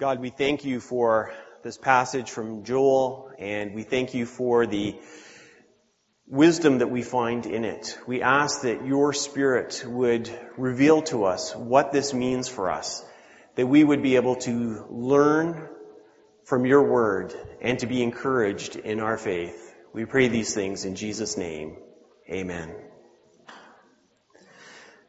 God, we thank you for this passage from Joel, and we thank you for the wisdom that we find in it. We ask that your Spirit would reveal to us what this means for us, that we would be able to learn from your word and to be encouraged in our faith. We pray these things in Jesus' name. Amen.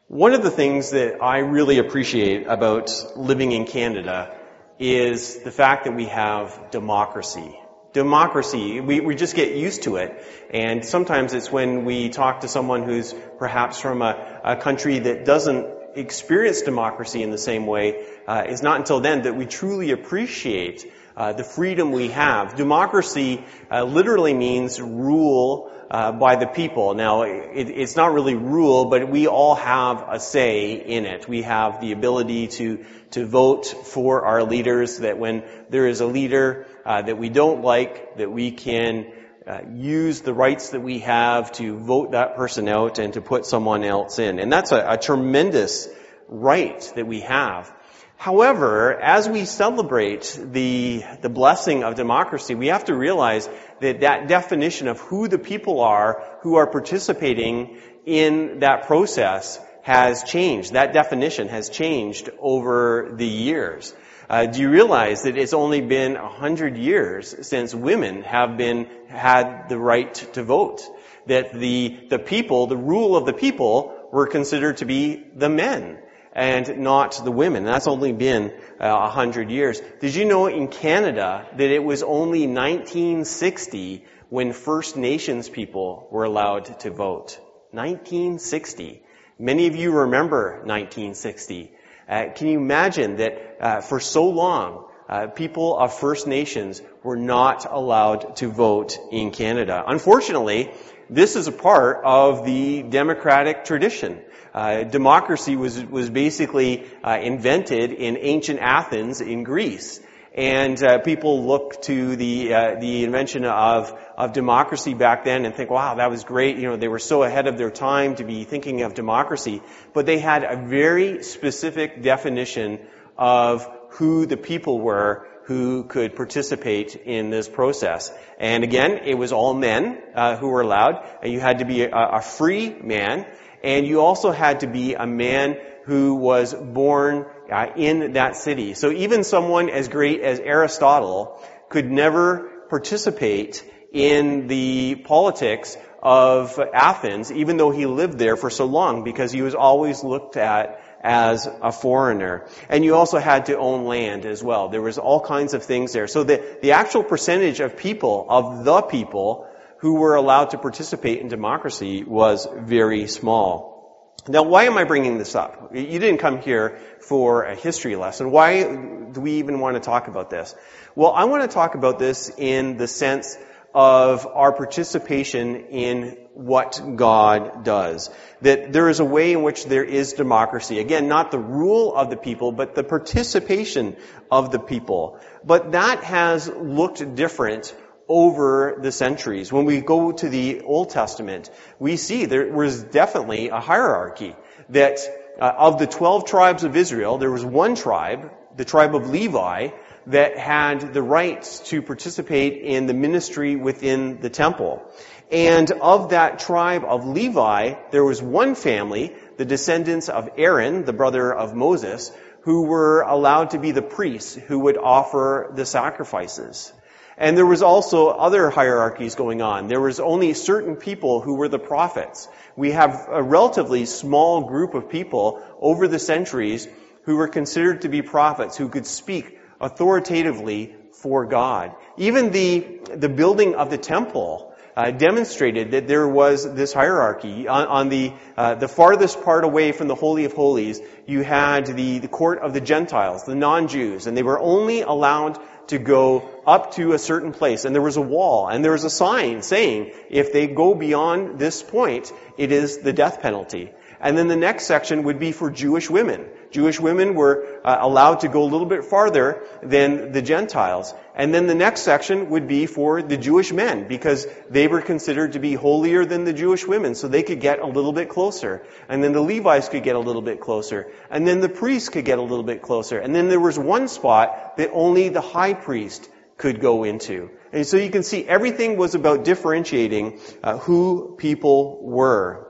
One of the things that I really appreciate about living in Canada is the fact that we have democracy. Democracy, we, we just get used to it. And sometimes it's when we talk to someone who's perhaps from a, a country that doesn't experience democracy in the same way, uh, it's not until then that we truly appreciate uh, the freedom we have. Democracy uh, literally means rule uh, by the people. Now, it, it's not really rule, but we all have a say in it. We have the ability to to vote for our leaders. That when there is a leader uh, that we don't like, that we can uh, use the rights that we have to vote that person out and to put someone else in. And that's a, a tremendous right that we have. However, as we celebrate the, the blessing of democracy, we have to realize that that definition of who the people are who are participating in that process has changed. That definition has changed over the years. Uh, do you realize that it's only been a hundred years since women have been had the right to vote? That the the people, the rule of the people, were considered to be the men and not the women. That's only been uh, a uh, hundred years. Did you know in Canada that it was only 1960 when First Nations people were allowed to vote? 1960. Many of you remember 1960. Uh, can you imagine that uh, for so long, uh, people of First Nations were not allowed to vote in Canada? Unfortunately, this is a part of the democratic tradition. Uh, democracy was was basically uh, invented in ancient Athens in Greece, and uh, people look to the uh, the invention of of democracy back then and think, wow, that was great. You know, they were so ahead of their time to be thinking of democracy, but they had a very specific definition of who the people were who could participate in this process. And again, it was all men uh, who were allowed. You had to be a, a free man and you also had to be a man who was born uh, in that city. So even someone as great as Aristotle could never participate in the politics of Athens, even though he lived there for so long, because he was always looked at as a foreigner. And you also had to own land as well. There was all kinds of things there. So the, the actual percentage of people, of the people, who were allowed to participate in democracy was very small. Now, why am I bringing this up? You didn't come here for a history lesson. Why do we even want to talk about this? Well, I want to talk about this in the sense of our participation in what God does. That there is a way in which there is democracy. Again, not the rule of the people, but the participation of the people. But that has looked different over the centuries. When we go to the Old Testament, we see there was definitely a hierarchy that uh, of the 12 tribes of Israel, there was one tribe, the tribe of Levi, that had the rights to participate in the ministry within the temple. And of that tribe of Levi, there was one family, the descendants of Aaron, the brother of Moses, who were allowed to be the priests who would offer the sacrifices. And there was also other hierarchies going on. There was only certain people who were the prophets. We have a relatively small group of people over the centuries who were considered to be prophets, who could speak authoritatively for God. Even the, the building of the temple uh, demonstrated that there was this hierarchy. On, on the uh, the farthest part away from the Holy of Holies, you had the, the court of the Gentiles, the non-Jews, and they were only allowed to go up to a certain place. And there was a wall, and there was a sign saying, if they go beyond this point, it is the death penalty. And then the next section would be for Jewish women. Jewish women were uh, allowed to go a little bit farther than the Gentiles. And then the next section would be for the Jewish men because they were considered to be holier than the Jewish women, so they could get a little bit closer. And then the Levites could get a little bit closer. And then the priests could get a little bit closer. And then there was one spot that only the high priest could go into. And so you can see everything was about differentiating uh, who people were.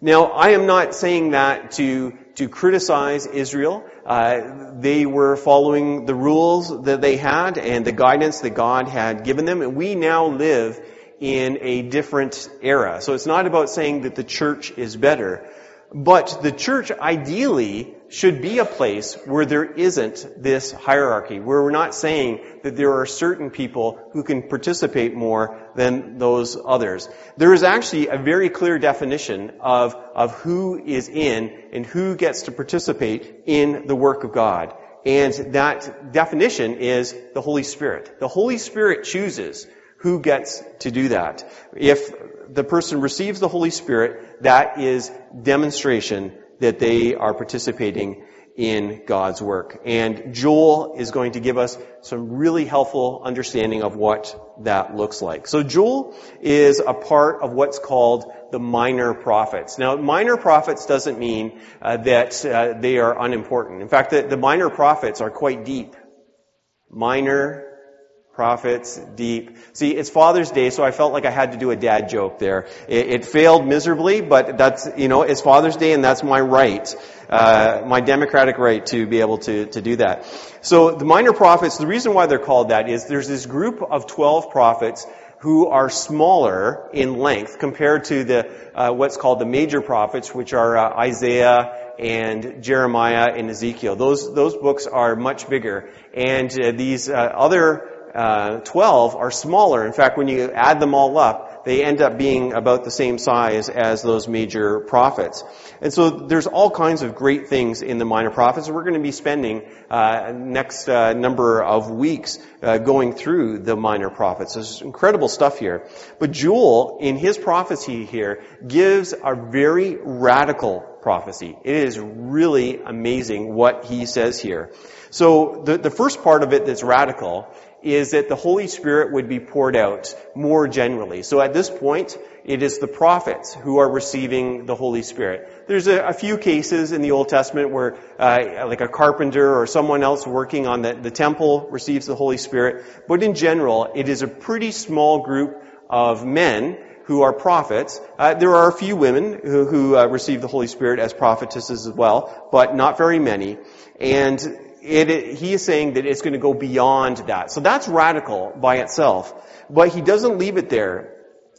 Now, I am not saying that to to criticize Israel. Uh, they were following the rules that they had and the guidance that God had given them, and we now live in a different era. So it's not about saying that the church is better, but the church ideally should be a place where there isn't this hierarchy, where we're not saying that there are certain people who can participate more than those others. There is actually a very clear definition of, of who is in and who gets to participate in the work of God. And that definition is the Holy Spirit. The Holy Spirit chooses who gets to do that. If the person receives the Holy Spirit, that is demonstration that they are participating in God's work. And Joel is going to give us some really helpful understanding of what that looks like. So Joel is a part of what's called the minor prophets. Now, minor prophets doesn't mean uh, that uh, they are unimportant. In fact, the, the minor prophets are quite deep. Minor prophets, deep. See, it's Father's Day, so I felt like I had to do a dad joke there. It, it failed miserably, but that's, you know, it's Father's Day and that's my right, uh, my democratic right to be able to, to do that. So the minor prophets, the reason why they're called that is there's this group of 12 prophets who are smaller in length compared to the, uh, what's called the major prophets, which are uh, Isaiah, and Jeremiah and Ezekiel. Those those books are much bigger, and uh, these uh, other uh, 12 are smaller. In fact, when you add them all up, they end up being about the same size as those major prophets. And so there's all kinds of great things in the minor prophets. We're going to be spending uh, next uh, number of weeks uh, going through the minor prophets. There's incredible stuff here. But Joel, in his prophecy here, gives a very radical prophecy. It is really amazing what he says here. So the, the first part of it that's radical is that the Holy Spirit would be poured out more generally. So at this point, it is the prophets who are receiving the Holy Spirit. There's a, a few cases in the Old Testament where, uh, like a carpenter or someone else working on the, the temple receives the Holy Spirit. But in general, it is a pretty small group of men who are prophets. Uh, there are a few women who, who uh, receive the Holy Spirit as prophetesses as well, but not very many. And it, he is saying that it's going to go beyond that. So that's radical by itself. But he doesn't leave it there.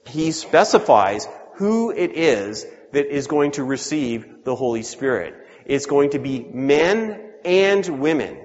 He specifies who it is that is going to receive the Holy Spirit. It's going to be men and women.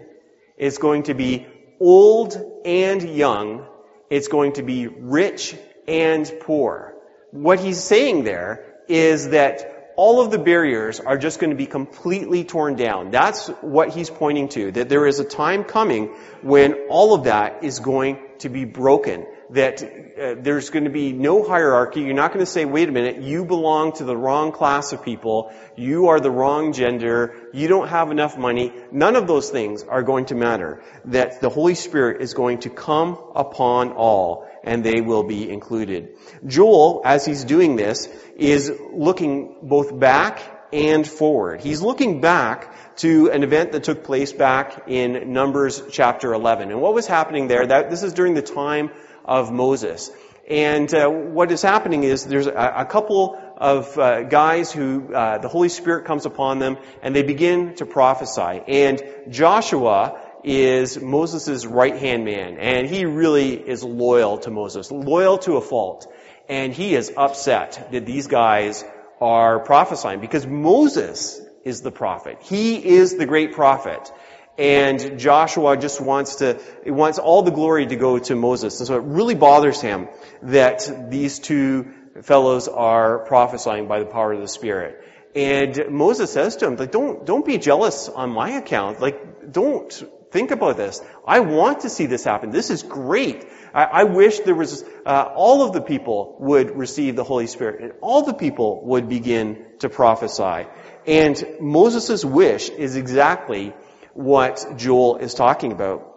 It's going to be old and young. It's going to be rich and poor. What he's saying there is that all of the barriers are just going to be completely torn down. That's what he's pointing to, that there is a time coming when all of that is going to be broken. That uh, there's going to be no hierarchy. You're not going to say, wait a minute, you belong to the wrong class of people. You are the wrong gender. You don't have enough money. None of those things are going to matter. That the Holy Spirit is going to come upon all and they will be included. Joel, as he's doing this, is looking both back and forward. He's looking back to an event that took place back in Numbers chapter 11. And what was happening there, that, this is during the time of Moses. And uh, what is happening is there's a, a couple of uh, guys who uh, the Holy Spirit comes upon them and they begin to prophesy. And Joshua is Moses' right hand man, and he really is loyal to Moses, loyal to a fault. And he is upset that these guys are prophesying because Moses is the prophet. He is the great prophet. And Joshua just wants to, wants all the glory to go to Moses. And so it really bothers him that these two fellows are prophesying by the power of the Spirit. And Moses says to him, like, don't, don't be jealous on my account. Like, don't Think about this. I want to see this happen. This is great. I, I wish there was, uh, all of the people would receive the Holy Spirit and all the people would begin to prophesy. And Moses' wish is exactly what Joel is talking about.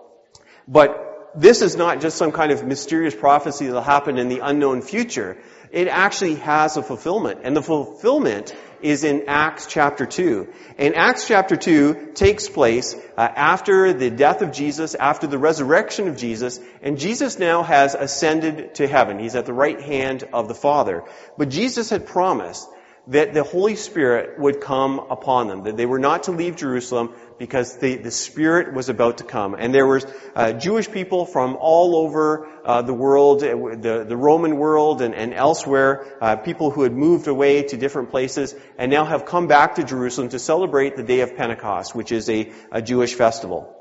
But this is not just some kind of mysterious prophecy that'll happen in the unknown future. It actually has a fulfillment. And the fulfillment is in Acts chapter 2. And Acts chapter 2 takes place uh, after the death of Jesus, after the resurrection of Jesus, and Jesus now has ascended to heaven. He's at the right hand of the Father. But Jesus had promised that the Holy Spirit would come upon them, that they were not to leave Jerusalem because the, the Spirit was about to come. And there were uh, Jewish people from all over uh, the world, uh, the, the Roman world and, and elsewhere, uh, people who had moved away to different places and now have come back to Jerusalem to celebrate the day of Pentecost, which is a, a Jewish festival.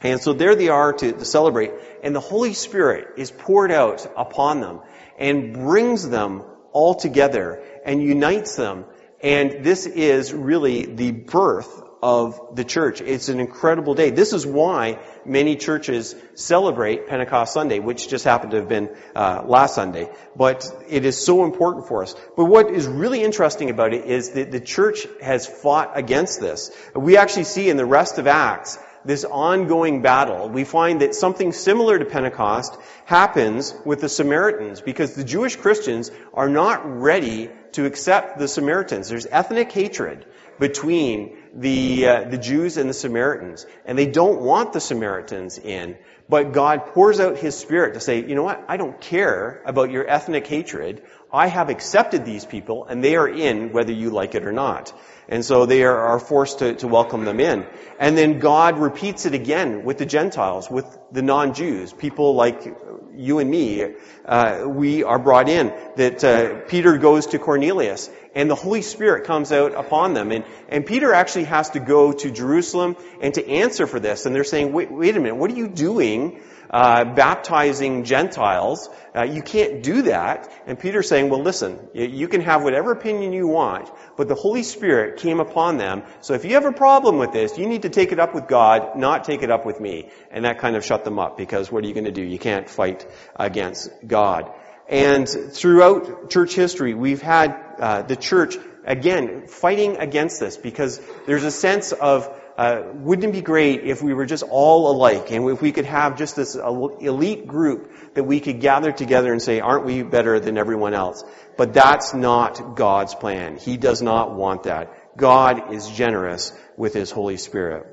And so there they are to, to celebrate. And the Holy Spirit is poured out upon them and brings them all together and unites them. And this is really the birth of the church. It's an incredible day. This is why many churches celebrate Pentecost Sunday, which just happened to have been uh, last Sunday. But it is so important for us. But what is really interesting about it is that the church has fought against this. We actually see in the rest of Acts this ongoing battle, we find that something similar to Pentecost happens with the Samaritans because the Jewish Christians are not ready to accept the Samaritans. There's ethnic hatred between the, uh, the Jews and the Samaritans, and they don't want the Samaritans in. But God pours out His Spirit to say, you know what? I don't care about your ethnic hatred. I have accepted these people, and they are in whether you like it or not. And so they are, forced to, to welcome them in. And then God repeats it again with the Gentiles, with the non-Jews, people like you and me. Uh, we are brought in. That uh, Peter goes to Cornelius, and the Holy Spirit comes out upon them. And, and Peter actually has to go to Jerusalem and to answer for this. And they're saying, wait, wait a minute, what are you doing uh, baptizing Gentiles? Uh, you can't do that. And Peter's saying, well, listen, you can have whatever opinion you want, but the Holy Spirit came upon them. So if you have a problem with this, you need to take it up with God, not take it up with me. And that kind of shut them up because what are you going to do? You can't fight against God. And throughout church history, we've had uh, the church, again, fighting against this because there's a sense of uh, wouldn't it be great if we were just all alike and if we could have just this elite group that we could gather together and say, aren't we better than everyone else? But that's not God's plan. He does not want that. God is generous with His Holy Spirit.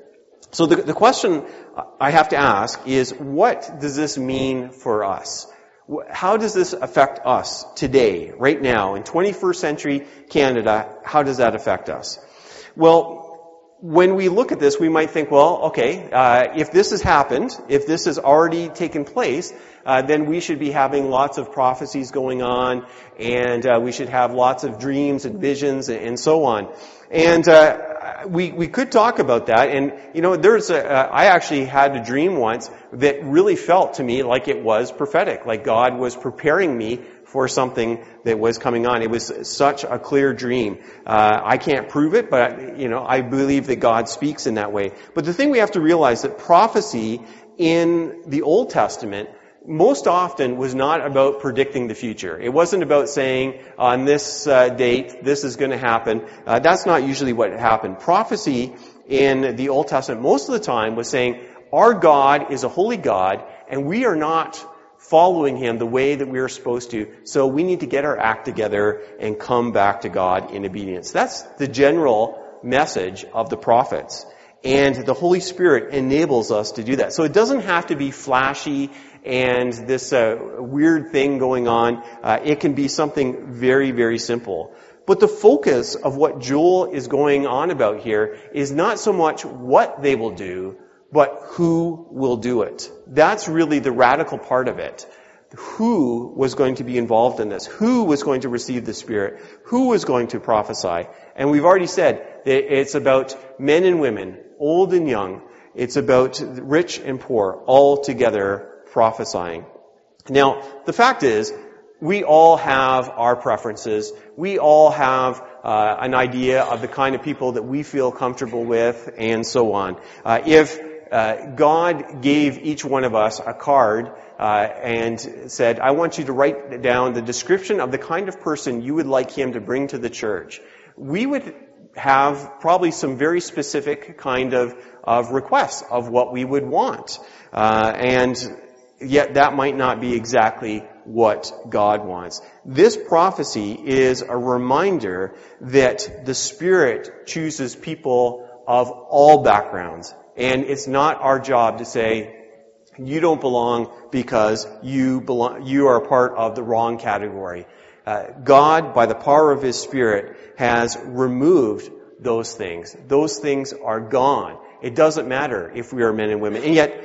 So the, the question I have to ask is, what does this mean for us? How does this affect us today, right now, in 21st century Canada? How does that affect us? Well, when we look at this, we might think, well, okay, uh, if this has happened, if this has already taken place, uh, then we should be having lots of prophecies going on, and uh, we should have lots of dreams and visions and, and so on. And uh, we we could talk about that. And you know, there's a, uh, I actually had a dream once that really felt to me like it was prophetic, like God was preparing me for something that was coming on. It was such a clear dream. Uh, I can't prove it, but you know, I believe that God speaks in that way. But the thing we have to realize that prophecy in the Old Testament most often was not about predicting the future. It wasn't about saying on this uh, date this is going to happen. Uh, that's not usually what happened. Prophecy in the Old Testament most of the time was saying our God is a holy God and we are not following Him the way that we are supposed to. So we need to get our act together and come back to God in obedience. That's the general message of the prophets. And the Holy Spirit enables us to do that. So it doesn't have to be flashy and this uh, weird thing going on. Uh, it can be something very, very simple. But the focus of what Joel is going on about here is not so much what they will do, but who will do it. That's really the radical part of it. Who was going to be involved in this? Who was going to receive the Spirit? Who was going to prophesy? And we've already said it's about men and women, old and young. It's about rich and poor, all together prophesying. Now, the fact is, we all have our preferences. We all have uh, an idea of the kind of people that we feel comfortable with, and so on. Uh, if uh, God gave each one of us a card uh, and said, I want you to write down the description of the kind of person you would like him to bring to the church, we would have probably some very specific kind of, of requests of what we would want. Uh, and yet that might not be exactly what God wants. This prophecy is a reminder that the Spirit chooses people of all backgrounds. And it's not our job to say, you don't belong because you belong, you are part of the wrong category. Uh, God, by the power of His Spirit, has removed those things. Those things are gone. It doesn't matter if we are men and women. And yet,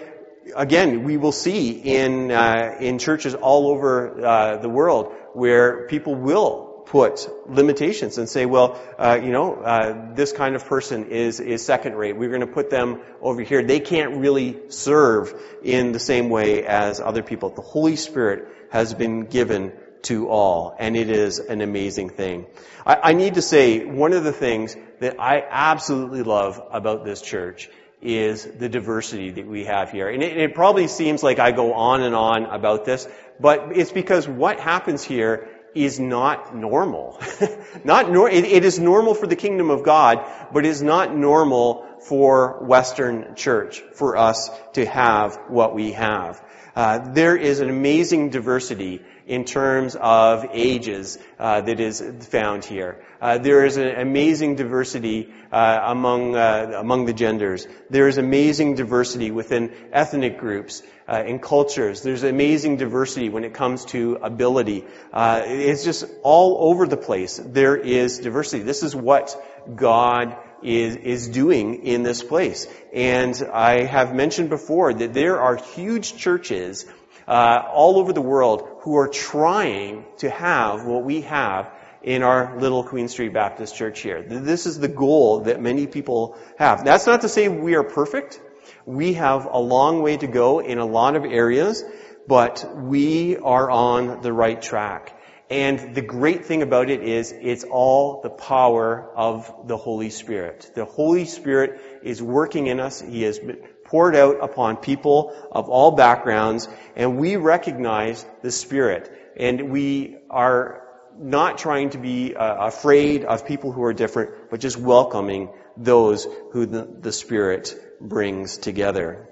again, we will see in uh, in churches all over uh, the world where people will put limitations and say, well, uh, you know, uh, this kind of person is is second rate. We're going to put them over here. They can't really serve in the same way as other people. The Holy Spirit has been given to all, and it is an amazing thing. I, I need to say one of the things that I absolutely love about this church is the diversity that we have here. And it, it, probably seems like I go on and on about this, but it's because what happens here is not normal. not nor- it, it is normal for the kingdom of God, but it is not normal for Western church for us to have what we have. Uh, there is an amazing diversity in terms of ages uh, that is found here. Uh, there is an amazing diversity uh, among uh, among the genders. There is amazing diversity within ethnic groups uh, and cultures. There's amazing diversity when it comes to ability. Uh, it's just all over the place. There is diversity. This is what God is, is doing in this place. And I have mentioned before that there are huge churches uh, all over the world who are trying to have what we have in our little Queen Street Baptist Church here. This is the goal that many people have. That's not to say we are perfect. We have a long way to go in a lot of areas, but we are on the right track. And the great thing about it is it's all the power of the Holy Spirit. The Holy Spirit is working in us. He has poured out upon people of all backgrounds, and we recognize the Spirit. And we are not trying to be uh, afraid of people who are different, but just welcoming those who the, the Spirit brings together.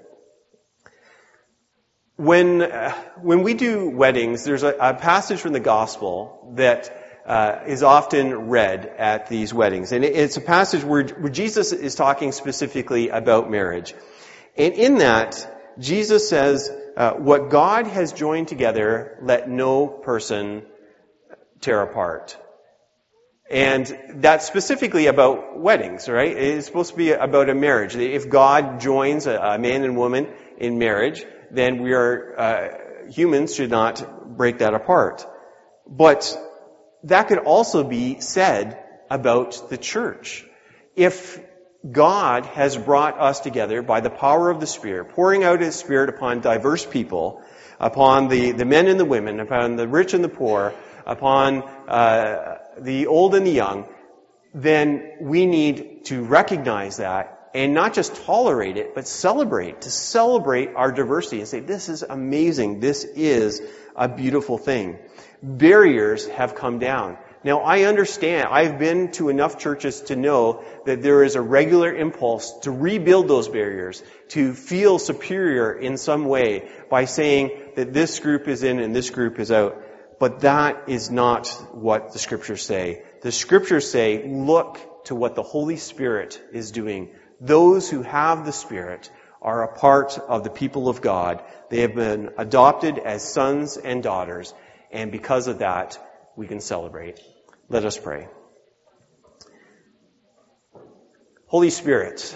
When, uh, when we do weddings, there's a, a, passage from the gospel that uh, is often read at these weddings. And it, it's a passage where, where Jesus is talking specifically about marriage. And in that, Jesus says, uh, what God has joined together, let no person tear apart. And that's specifically about weddings, right? It's supposed to be about a marriage. If God joins a, a man and woman in marriage, then we are, uh, humans should not break that apart. But that could also be said about the church. If God has brought us together by the power of the Spirit, pouring out His Spirit upon diverse people, upon the, the men and the women, upon the rich and the poor, upon uh, the old and the young, then we need to recognize that and not just tolerate it, but celebrate, to celebrate our diversity and say, this is amazing. This is a beautiful thing. Barriers have come down. Now, I understand. I've been to enough churches to know that there is a regular impulse to rebuild those barriers, to feel superior in some way by saying that this group is in and this group is out. But that is not what the scriptures say. The scriptures say, look to what the Holy Spirit is doing. Those who have the Spirit are a part of the people of God. They have been adopted as sons and daughters, and because of that, we can celebrate. Let us pray. Holy Spirit,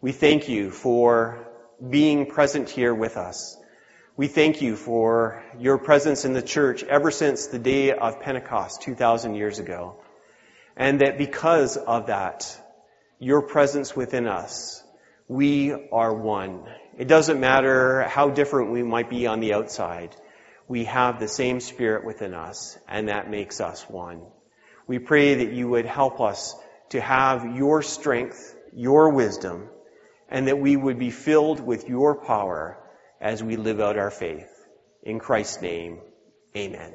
we thank you for being present here with us. We thank you for your presence in the church ever since the day of Pentecost 2,000 years ago. And that because of that, your presence within us, we are one. It doesn't matter how different we might be on the outside we have the same Spirit within us, and that makes us one. We pray that you would help us to have your strength, your wisdom, and that we would be filled with your power as we live out our faith. In Christ's name, amen.